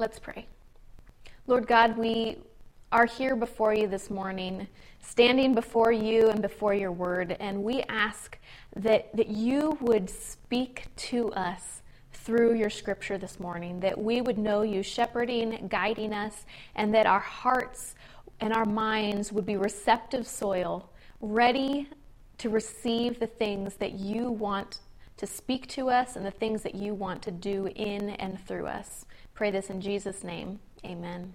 Let's pray. Lord God, we are here before you this morning, standing before you and before your word, and we ask that, that you would speak to us through your scripture this morning, that we would know you shepherding, guiding us, and that our hearts and our minds would be receptive soil, ready to receive the things that you want to speak to us and the things that you want to do in and through us. Pray this in Jesus' name. Amen.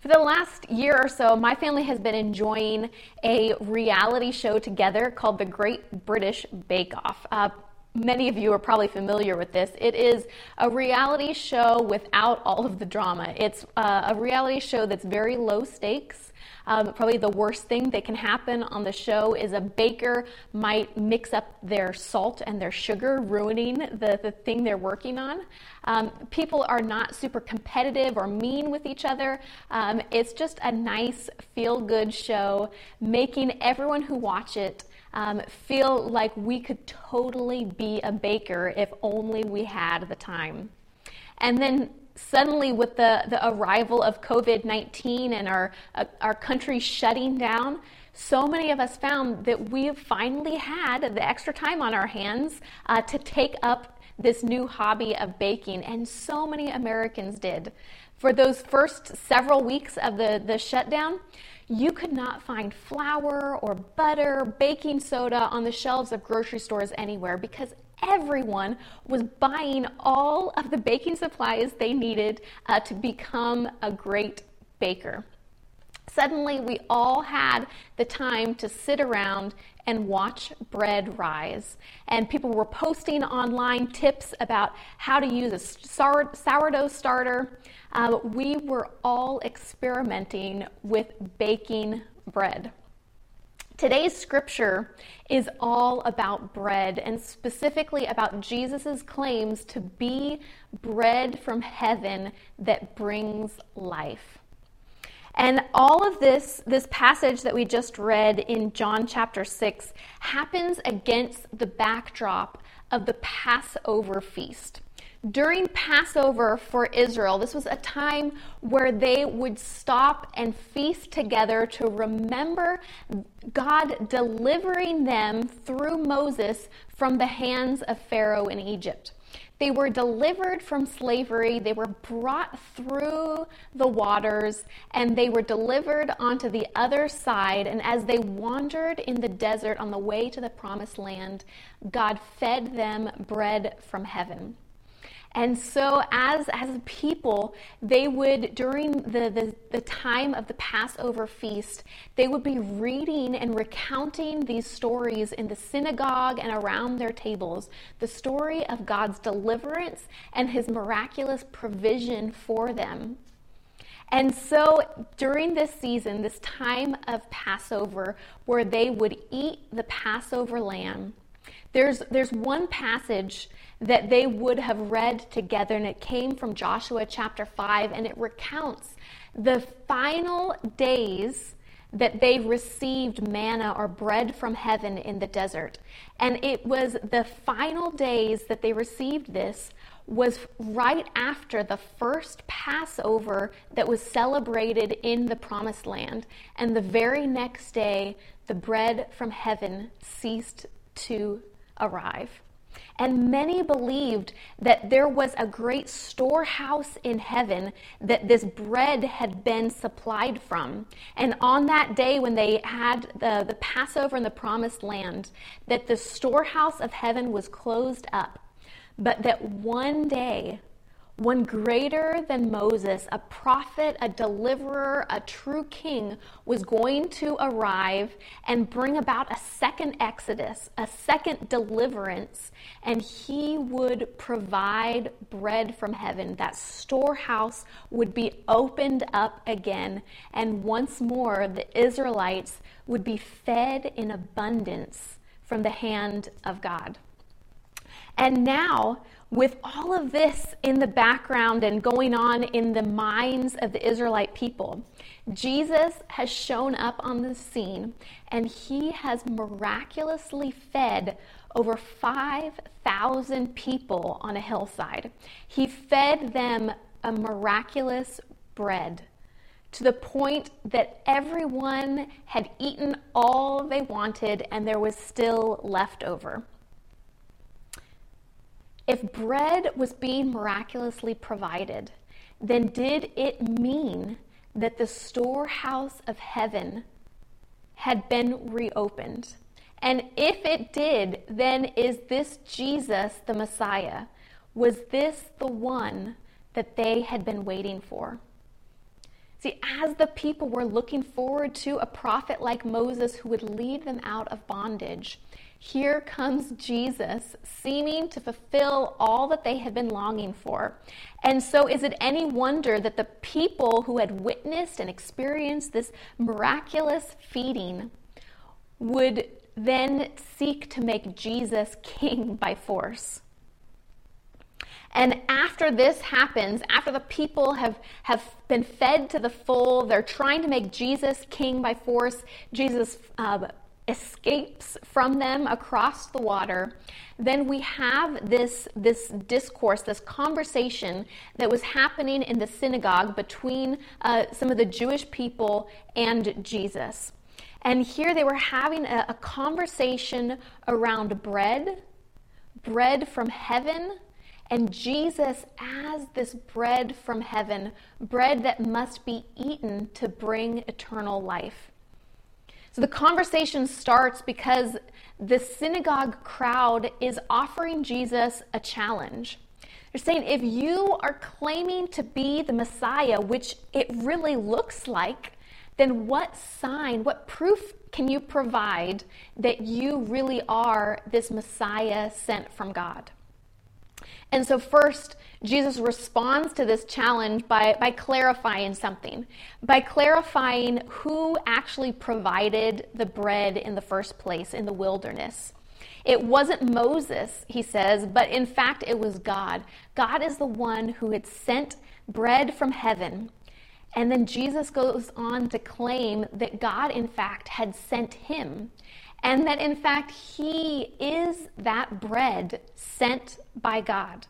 For the last year or so, my family has been enjoying a reality show together called The Great British Bake Off. Uh, many of you are probably familiar with this. It is a reality show without all of the drama. It's uh, a reality show that's very low stakes. Um, probably the worst thing that can happen on the show is a baker might mix up their salt and their sugar, ruining the, the thing they're working on. Um, people are not super competitive or mean with each other. Um, it's just a nice, feel good show, making everyone who watch it um, feel like we could totally be a baker if only we had the time. And then suddenly, with the, the arrival of COVID 19 and our, uh, our country shutting down, so many of us found that we finally had the extra time on our hands uh, to take up this new hobby of baking, and so many Americans did. For those first several weeks of the, the shutdown, you could not find flour or butter, baking soda on the shelves of grocery stores anywhere because everyone was buying all of the baking supplies they needed uh, to become a great baker. Suddenly, we all had the time to sit around and watch bread rise. And people were posting online tips about how to use a sourdough starter. Uh, we were all experimenting with baking bread. Today's scripture is all about bread and specifically about Jesus' claims to be bread from heaven that brings life. And all of this, this passage that we just read in John chapter 6, happens against the backdrop of the Passover feast. During Passover for Israel, this was a time where they would stop and feast together to remember God delivering them through Moses from the hands of Pharaoh in Egypt. They were delivered from slavery, they were brought through the waters, and they were delivered onto the other side. And as they wandered in the desert on the way to the promised land, God fed them bread from heaven. And so, as, as a people, they would, during the, the, the, time of the Passover feast, they would be reading and recounting these stories in the synagogue and around their tables the story of God's deliverance and his miraculous provision for them. And so, during this season, this time of Passover, where they would eat the Passover lamb, there's, there's one passage that they would have read together, and it came from Joshua chapter 5, and it recounts the final days that they received manna or bread from heaven in the desert. And it was the final days that they received this was right after the first Passover that was celebrated in the promised land. And the very next day, the bread from heaven ceased to arrive. And many believed that there was a great storehouse in heaven that this bread had been supplied from. And on that day, when they had the, the Passover in the promised land, that the storehouse of heaven was closed up. But that one day one greater than Moses, a prophet, a deliverer, a true king, was going to arrive and bring about a second exodus, a second deliverance, and he would provide bread from heaven. That storehouse would be opened up again, and once more the Israelites would be fed in abundance from the hand of God. And now, with all of this in the background and going on in the minds of the Israelite people, Jesus has shown up on the scene and he has miraculously fed over 5,000 people on a hillside. He fed them a miraculous bread to the point that everyone had eaten all they wanted and there was still left over. If bread was being miraculously provided, then did it mean that the storehouse of heaven had been reopened? And if it did, then is this Jesus the Messiah? Was this the one that they had been waiting for? See, as the people were looking forward to a prophet like Moses who would lead them out of bondage, here comes Jesus, seeming to fulfill all that they had been longing for. And so, is it any wonder that the people who had witnessed and experienced this miraculous feeding would then seek to make Jesus king by force? And after this happens, after the people have, have been fed to the full, they're trying to make Jesus king by force. Jesus uh, escapes from them across the water. Then we have this, this discourse, this conversation that was happening in the synagogue between uh, some of the Jewish people and Jesus. And here they were having a, a conversation around bread, bread from heaven and Jesus as this bread from heaven, bread that must be eaten to bring eternal life. So the conversation starts because the synagogue crowd is offering Jesus a challenge. They're saying, if you are claiming to be the Messiah, which it really looks like, then what sign, what proof can you provide that you really are this Messiah sent from God? And so, first, Jesus responds to this challenge by, by clarifying something, by clarifying who actually provided the bread in the first place in the wilderness. It wasn't Moses, he says, but in fact, it was God. God is the one who had sent bread from heaven. And then Jesus goes on to claim that God, in fact, had sent him and that in fact he is that bread sent by God.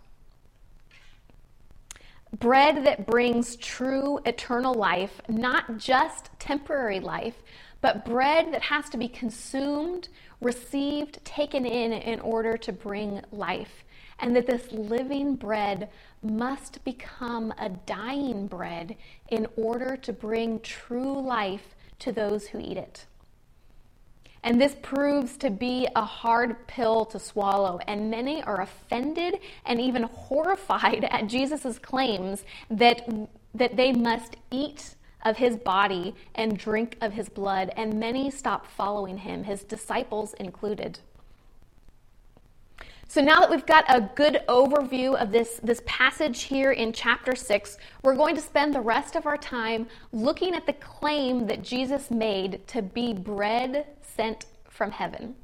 Bread that brings true eternal life, not just temporary life, but bread that has to be consumed, received, taken in in order to bring life. And that this living bread must become a dying bread in order to bring true life to those who eat it. And this proves to be a hard pill to swallow, and many are offended and even horrified at Jesus' claims that, that they must eat of his body and drink of his blood, and many stop following him, his disciples included. So now that we've got a good overview of this, this passage here in chapter 6, we're going to spend the rest of our time looking at the claim that Jesus made to be bread sent from heaven.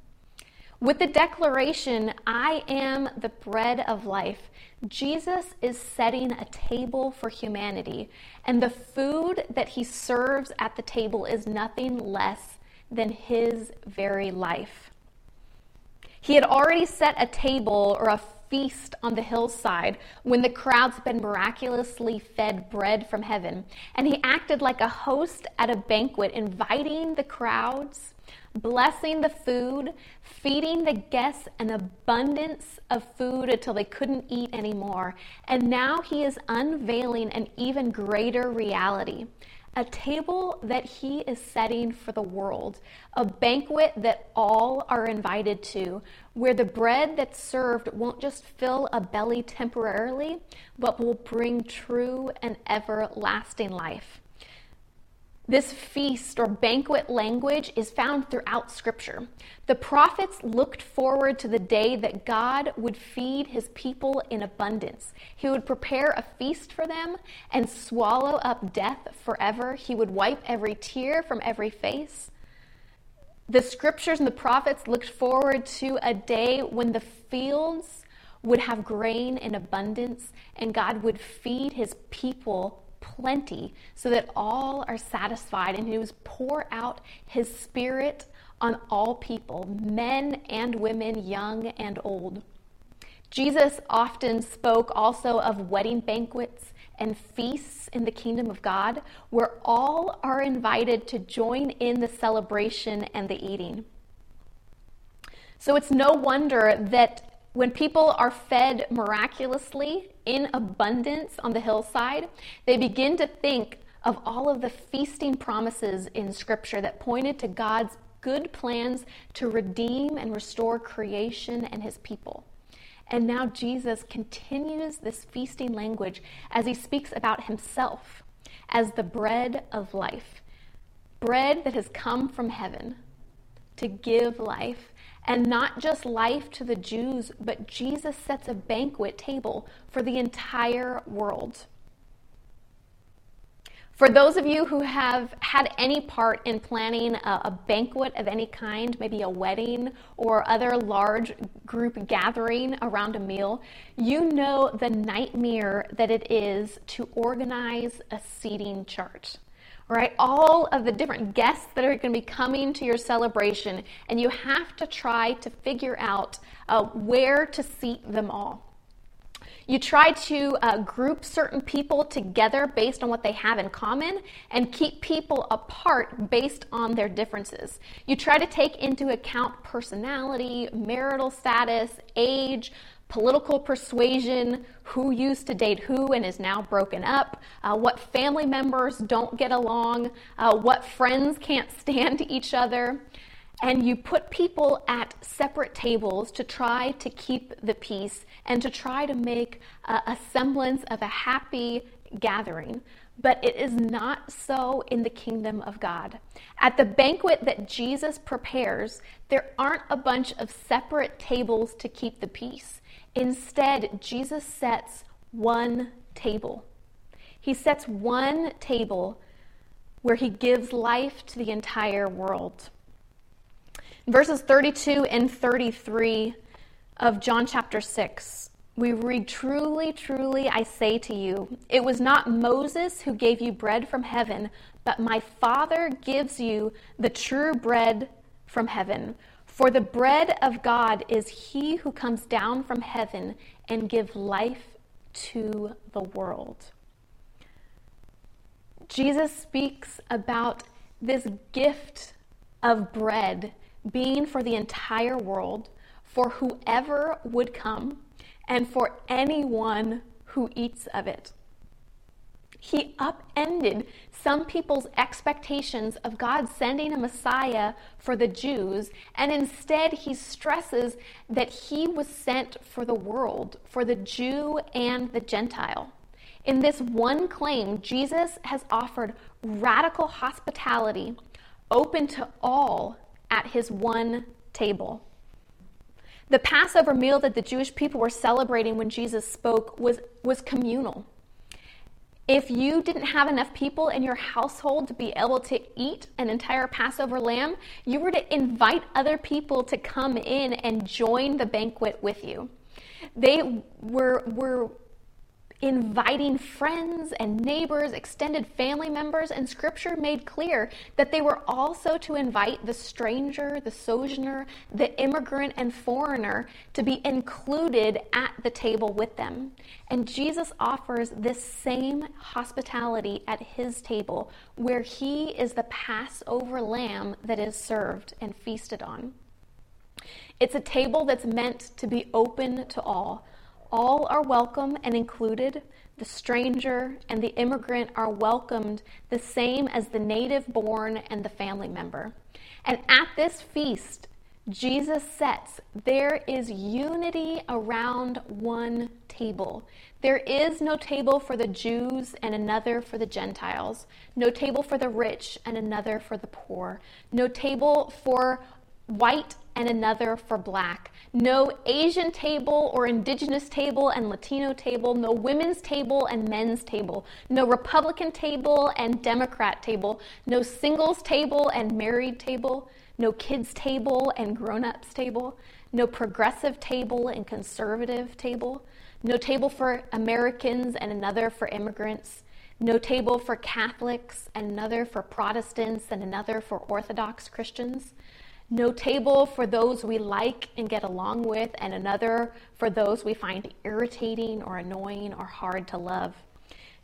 With the declaration, I am the bread of life, Jesus is setting a table for humanity, and the food that he serves at the table is nothing less than his very life. He had already set a table or a feast on the hillside when the crowds had been miraculously fed bread from heaven. And he acted like a host at a banquet, inviting the crowds, blessing the food, feeding the guests an abundance of food until they couldn't eat anymore. And now he is unveiling an even greater reality a table that he is setting for the world, a banquet that all are invited to, where the bread that's served won't just fill a belly temporarily, but will bring true and everlasting life. This feast or banquet language is found throughout Scripture. The prophets looked forward to the day that God would feed his people in abundance. He would prepare a feast for them and swallow up death forever. He would wipe every tear from every face. The scriptures and the prophets looked forward to a day when the fields would have grain in abundance and God would feed his people plenty so that all are satisfied. And he was pour out his spirit on all people, men and women, young and old. Jesus often spoke also of wedding banquets and feasts in the kingdom of God, where all are invited to join in the celebration and the eating. So it's no wonder that when people are fed miraculously in abundance on the hillside, they begin to think of all of the feasting promises in Scripture that pointed to God's good plans to redeem and restore creation and his people. And now Jesus continues this feasting language as he speaks about himself as the bread of life, bread that has come from heaven to give life. And not just life to the Jews, but Jesus sets a banquet table for the entire world. For those of you who have had any part in planning a, a, banquet of any kind, maybe a wedding or other large group gathering around a meal, you know the nightmare that it is to organize a seating chart. Right, all of the different guests that are going to be coming to your celebration, and you have to try to figure out uh, where to seat them all. You try to uh, group certain people together based on what they have in common and keep people apart based on their differences. You try to take into account personality, marital status, age, political persuasion, who used to date who and is now broken up, uh, what family members don't get along, uh, what friends can't stand each other and you put people at separate tables to try to keep the peace and to try to make a, a, semblance of a happy gathering. But it is not so in the kingdom of God. At the banquet that Jesus prepares, there aren't a bunch of separate tables to keep the peace. Instead, Jesus sets one table. He sets one table where he gives life to the entire world. Verses 32 and 33 of John chapter 6, we read, Truly, truly, I say to you, it was not Moses who gave you bread from heaven, but my Father gives you the true bread from heaven. For the bread of God is he who comes down from heaven and gives life to the world. Jesus speaks about this gift of bread being for the entire world, for whoever would come, and for anyone who eats of it. He upended some people's expectations of God sending a Messiah for the Jews, and instead he stresses that he was sent for the world, for the Jew and the Gentile. In this one claim, Jesus has offered radical hospitality open to all at his one table. The Passover meal that the Jewish people were celebrating when Jesus spoke was, was communal. If you didn't have enough people in your household to be able to eat an entire Passover lamb, you were to invite other people to come in and join the banquet with you. They were, were inviting friends and neighbors, extended family members, and scripture made clear that they were also to invite the stranger, the sojourner, the immigrant, and foreigner to be included at the table with them. And Jesus offers this same hospitality at his table, where he is the Passover lamb that is served and feasted on. It's a table that's meant to be open to all all are welcome and included. The stranger and the immigrant are welcomed the same as the native born and the family member. And at this feast, Jesus sets there is unity around one table. There is no table for the Jews and another for the Gentiles, no table for the rich and another for the poor, no table for white and another for black. No Asian table or indigenous table and Latino table. No women's table and men's table. No Republican table and Democrat table. No singles table and married table. No kids table and grown ups table. No progressive table and conservative table. No table for Americans and another for immigrants. No table for Catholics and another for Protestants and another for Orthodox Christians No table for those we like and get along with, and another for those we find irritating or annoying or hard to love.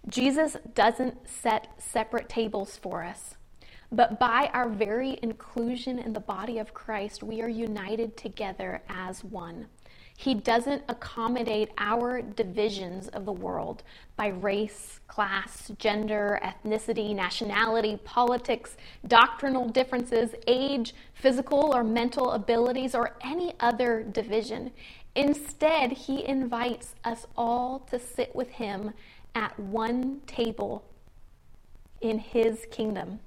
Jesus doesn't set separate tables for us, but by our very inclusion in the body of Christ, we are united together as one. He doesn't accommodate our divisions of the world by race, class, gender, ethnicity, nationality, politics, doctrinal differences, age, physical or mental abilities, or any other division. Instead, he invites us all to sit with him at one table in his kingdom.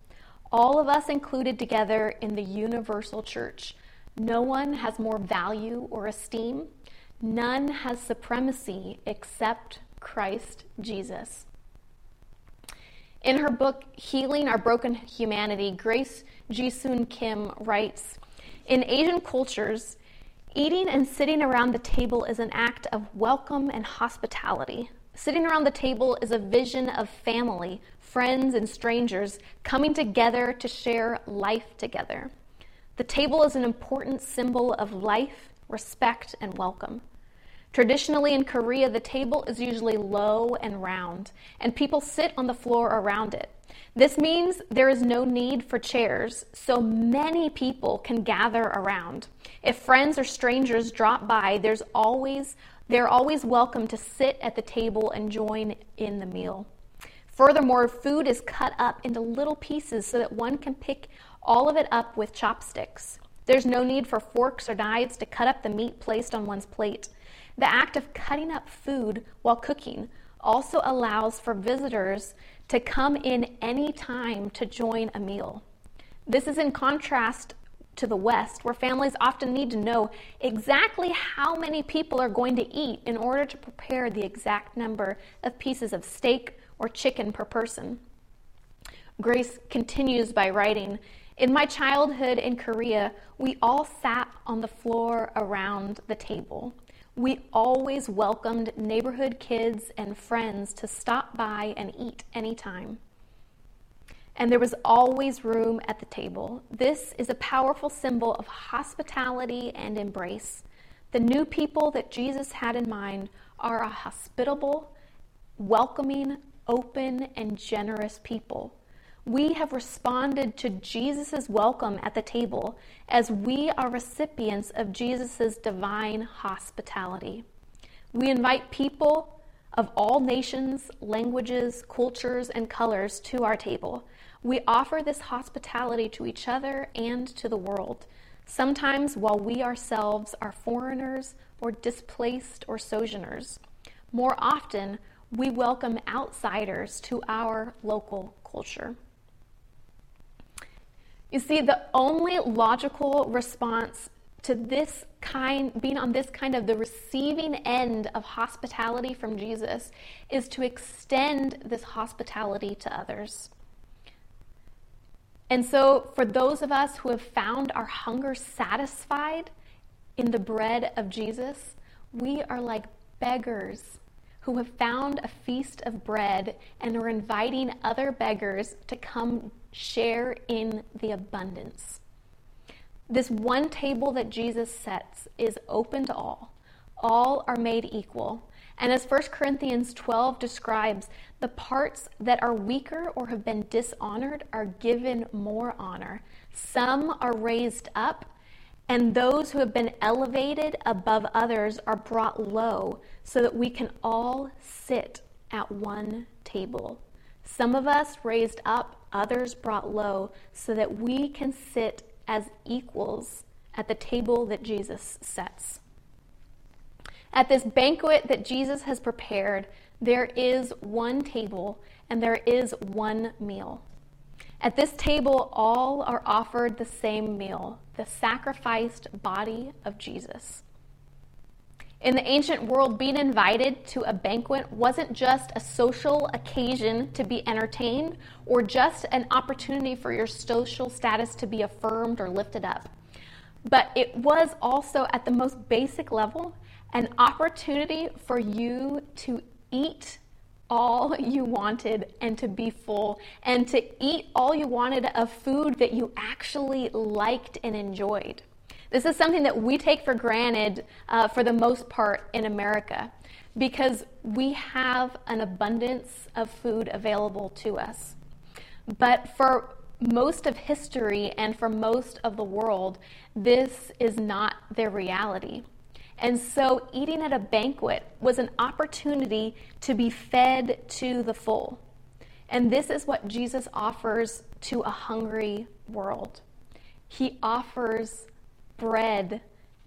All of us included together in the universal church. No one has more value or esteem. None has supremacy except Christ Jesus. In her book, Healing Our Broken Humanity, Grace Jisun Kim writes In Asian cultures, eating and sitting around the table is an act of welcome and hospitality. Sitting around the table is a vision of family, friends, and strangers coming together to share life together. The table is an important symbol of life, respect, and welcome. Traditionally in Korea, the table is usually low and round, and people sit on the floor around it. This means there is no need for chairs, so many people can gather around. If friends or strangers drop by, there's always they're always welcome to sit at the table and join in the meal. Furthermore, food is cut up into little pieces so that one can pick all of it up with chopsticks. There's no need for forks or knives to cut up the meat placed on one's plate. The act of cutting up food while cooking also allows for visitors to come in any time to join a meal. This is in contrast to the West, where families often need to know exactly how many people are going to eat in order to prepare the exact number of pieces of steak or chicken per person. Grace continues by writing In my childhood in Korea, we all sat on the floor around the table. We always welcomed neighborhood kids and friends to stop by and eat anytime and there was always room at the table. This is a powerful symbol of hospitality and embrace. The new people that Jesus had in mind are a hospitable, welcoming, open, and generous people. We have responded to Jesus' welcome at the table as we are recipients of Jesus' divine hospitality. We invite people of all nations, languages, cultures, and colors to our table. We offer this hospitality to each other and to the world, sometimes while we ourselves are foreigners or displaced or sojourners. More often, we welcome outsiders to our local culture. You see, the only logical response to this kind, being on this kind of the receiving end of hospitality from Jesus, is to extend this hospitality to others. And so, for those of us who have found our hunger satisfied in the bread of Jesus, we are like beggars who have found a feast of bread and are inviting other beggars to come share in the abundance. This one table that Jesus sets is open to all. All are made equal. And as 1 Corinthians 12 describes, the parts that are weaker or have been dishonored are given more honor. Some are raised up, and those who have been elevated above others are brought low so that we can all sit at one table. Some of us raised up, others brought low, so that we can sit as equals at the table that Jesus sets. At this banquet that Jesus has prepared, there is one table and there is one meal. At this table, all are offered the same meal the sacrificed body of Jesus. In the ancient world, being invited to a banquet wasn't just a social occasion to be entertained or just an opportunity for your social status to be affirmed or lifted up. But it was also, at the most basic level, an opportunity for you to eat all you wanted and to be full and to eat all you wanted of food that you actually liked and enjoyed. This is something that we take for granted uh, for the most part in America because we have an abundance of food available to us. But for most of history and for most of the world, this is not their reality. And so, eating at a banquet was an opportunity to be fed to the full. And this is what Jesus offers to a hungry world. He offers bread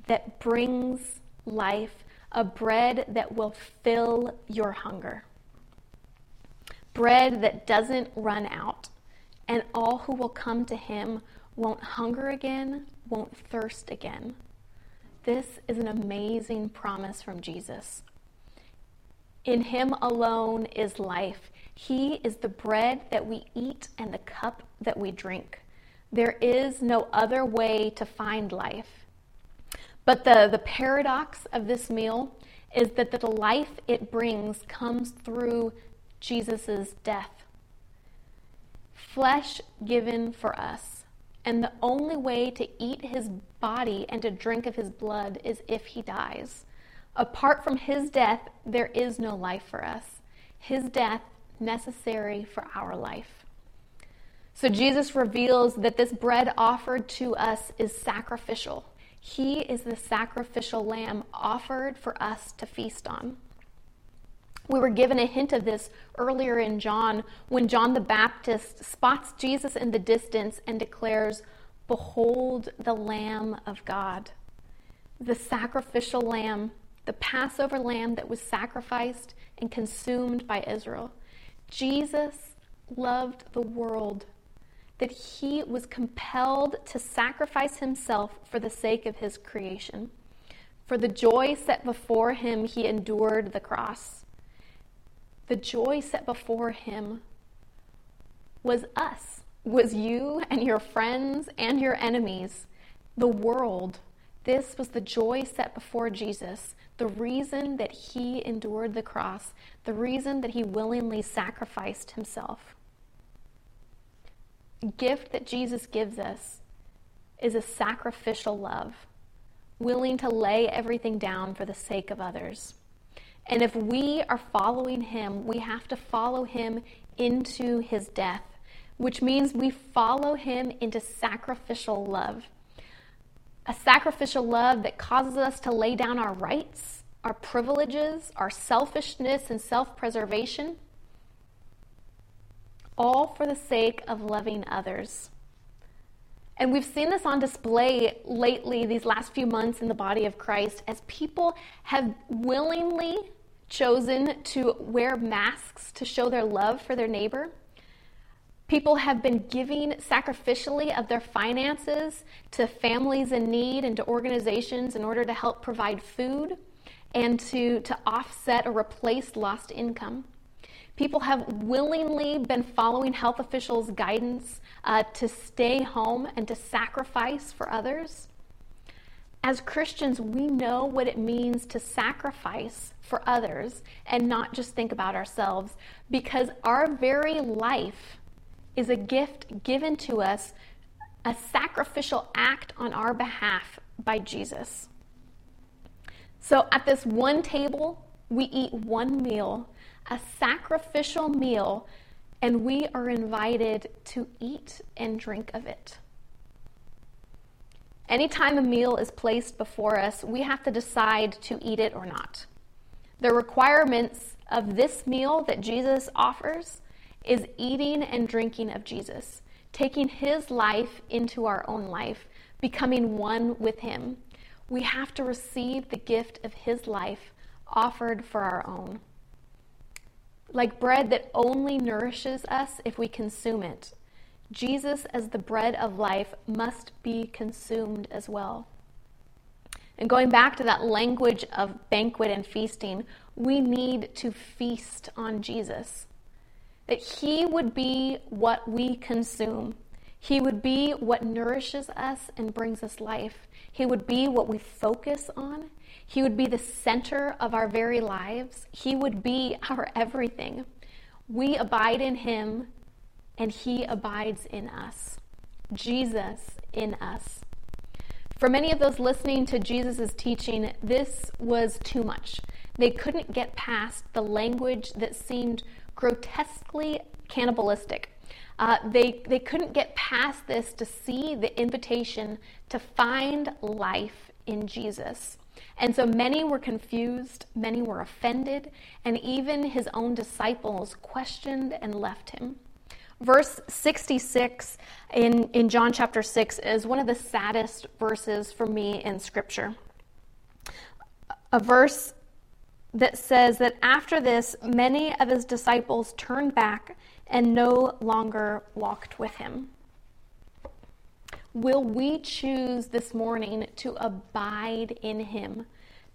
that brings life, a bread that will fill your hunger, bread that doesn't run out, and all who will come to him won't hunger again, won't thirst again. This is an amazing promise from Jesus. In him alone is life. He is the bread that we eat and the cup that we drink. There is no other way to find life. But the, the paradox of this meal is that the life it brings comes through Jesus' death. Flesh given for us and the only way to eat his body and to drink of his blood is if he dies. Apart from his death, there is no life for us. His death necessary for our life. So Jesus reveals that this bread offered to us is sacrificial. He is the sacrificial lamb offered for us to feast on. We were given a hint of this earlier in John when John the Baptist spots Jesus in the distance and declares, Behold the Lamb of God, the sacrificial lamb, the Passover lamb that was sacrificed and consumed by Israel. Jesus loved the world that he was compelled to sacrifice himself for the sake of his creation. For the joy set before him, he endured the cross the joy set before him was us, was you and your friends and your enemies, the world. This was the joy set before Jesus, the reason that he endured the cross, the reason that he willingly sacrificed himself. Gift that Jesus gives us is a sacrificial love, willing to lay everything down for the sake of others. And if we are following him, we have to follow him into his death, which means we follow him into sacrificial love. A sacrificial love that causes us to lay down our rights, our privileges, our selfishness, and self preservation, all for the sake of loving others. And we've seen this on display lately, these last few months in the body of Christ, as people have willingly chosen to wear masks to show their love for their neighbor. People have been giving sacrificially of their finances to families in need and to organizations in order to help provide food and to, to offset or replace lost income. People have willingly been following health officials' guidance uh, to stay home and to sacrifice for others. As Christians, we know what it means to sacrifice for others and not just think about ourselves because our very life is a gift given to us, a sacrificial act on our behalf by Jesus. So at this one table, we eat one meal a sacrificial meal, and we are invited to eat and drink of it. Anytime a meal is placed before us, we have to decide to eat it or not. The requirements of this meal that Jesus offers is eating and drinking of Jesus, taking his life into our own life, becoming one with him. We have to receive the gift of his life offered for our own like bread that only nourishes us if we consume it. Jesus, as the bread of life, must be consumed as well. And going back to that language of banquet and feasting, we need to feast on Jesus. That he would be what we consume. He would be what nourishes us and brings us life. He would be what we focus on. He would be the center of our very lives. He would be our everything. We abide in Him, and He abides in us. Jesus in us. For many of those listening to Jesus' teaching, this was too much. They couldn't get past the language that seemed grotesquely cannibalistic. Uh, they, they couldn't get past this to see the invitation to find life in Jesus. And so many were confused, many were offended, and even his own disciples questioned and left him. Verse 66 in, in John chapter 6 is one of the saddest verses for me in Scripture. A verse that says that after this, many of his disciples turned back and no longer walked with him. Will we choose this morning to abide in him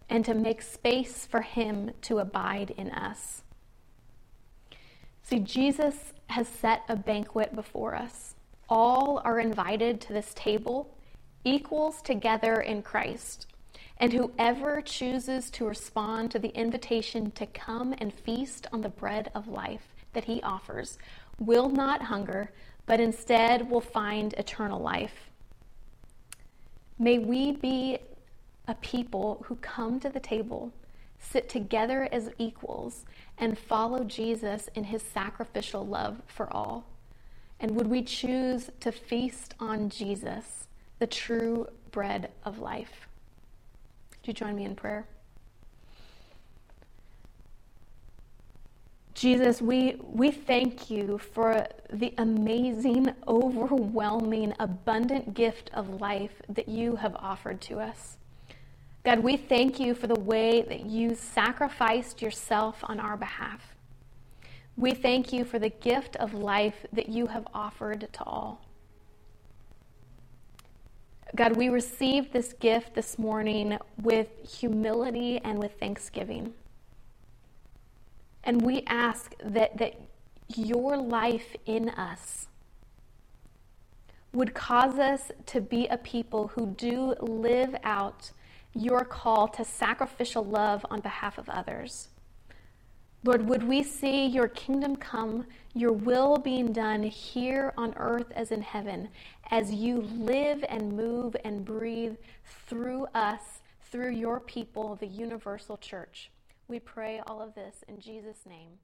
and to make space for him to abide in us? See, Jesus has set a banquet before us. All are invited to this table, equals together in Christ. And whoever chooses to respond to the invitation to come and feast on the bread of life that he offers will not hunger, but instead will find eternal life. May we be a people who come to the table, sit together as equals, and follow Jesus in his sacrificial love for all. And would we choose to feast on Jesus, the true bread of life? Do you join me in prayer? Jesus, we, we thank you for the amazing, overwhelming, abundant gift of life that you have offered to us. God, we thank you for the way that you sacrificed yourself on our behalf. We thank you for the gift of life that you have offered to all. God, we receive this gift this morning with humility and with thanksgiving. And we ask that, that your life in us would cause us to be a people who do live out your call to sacrificial love on behalf of others. Lord, would we see your kingdom come, your will being done here on earth as in heaven, as you live and move and breathe through us, through your people, the universal church. We pray all of this in Jesus' name.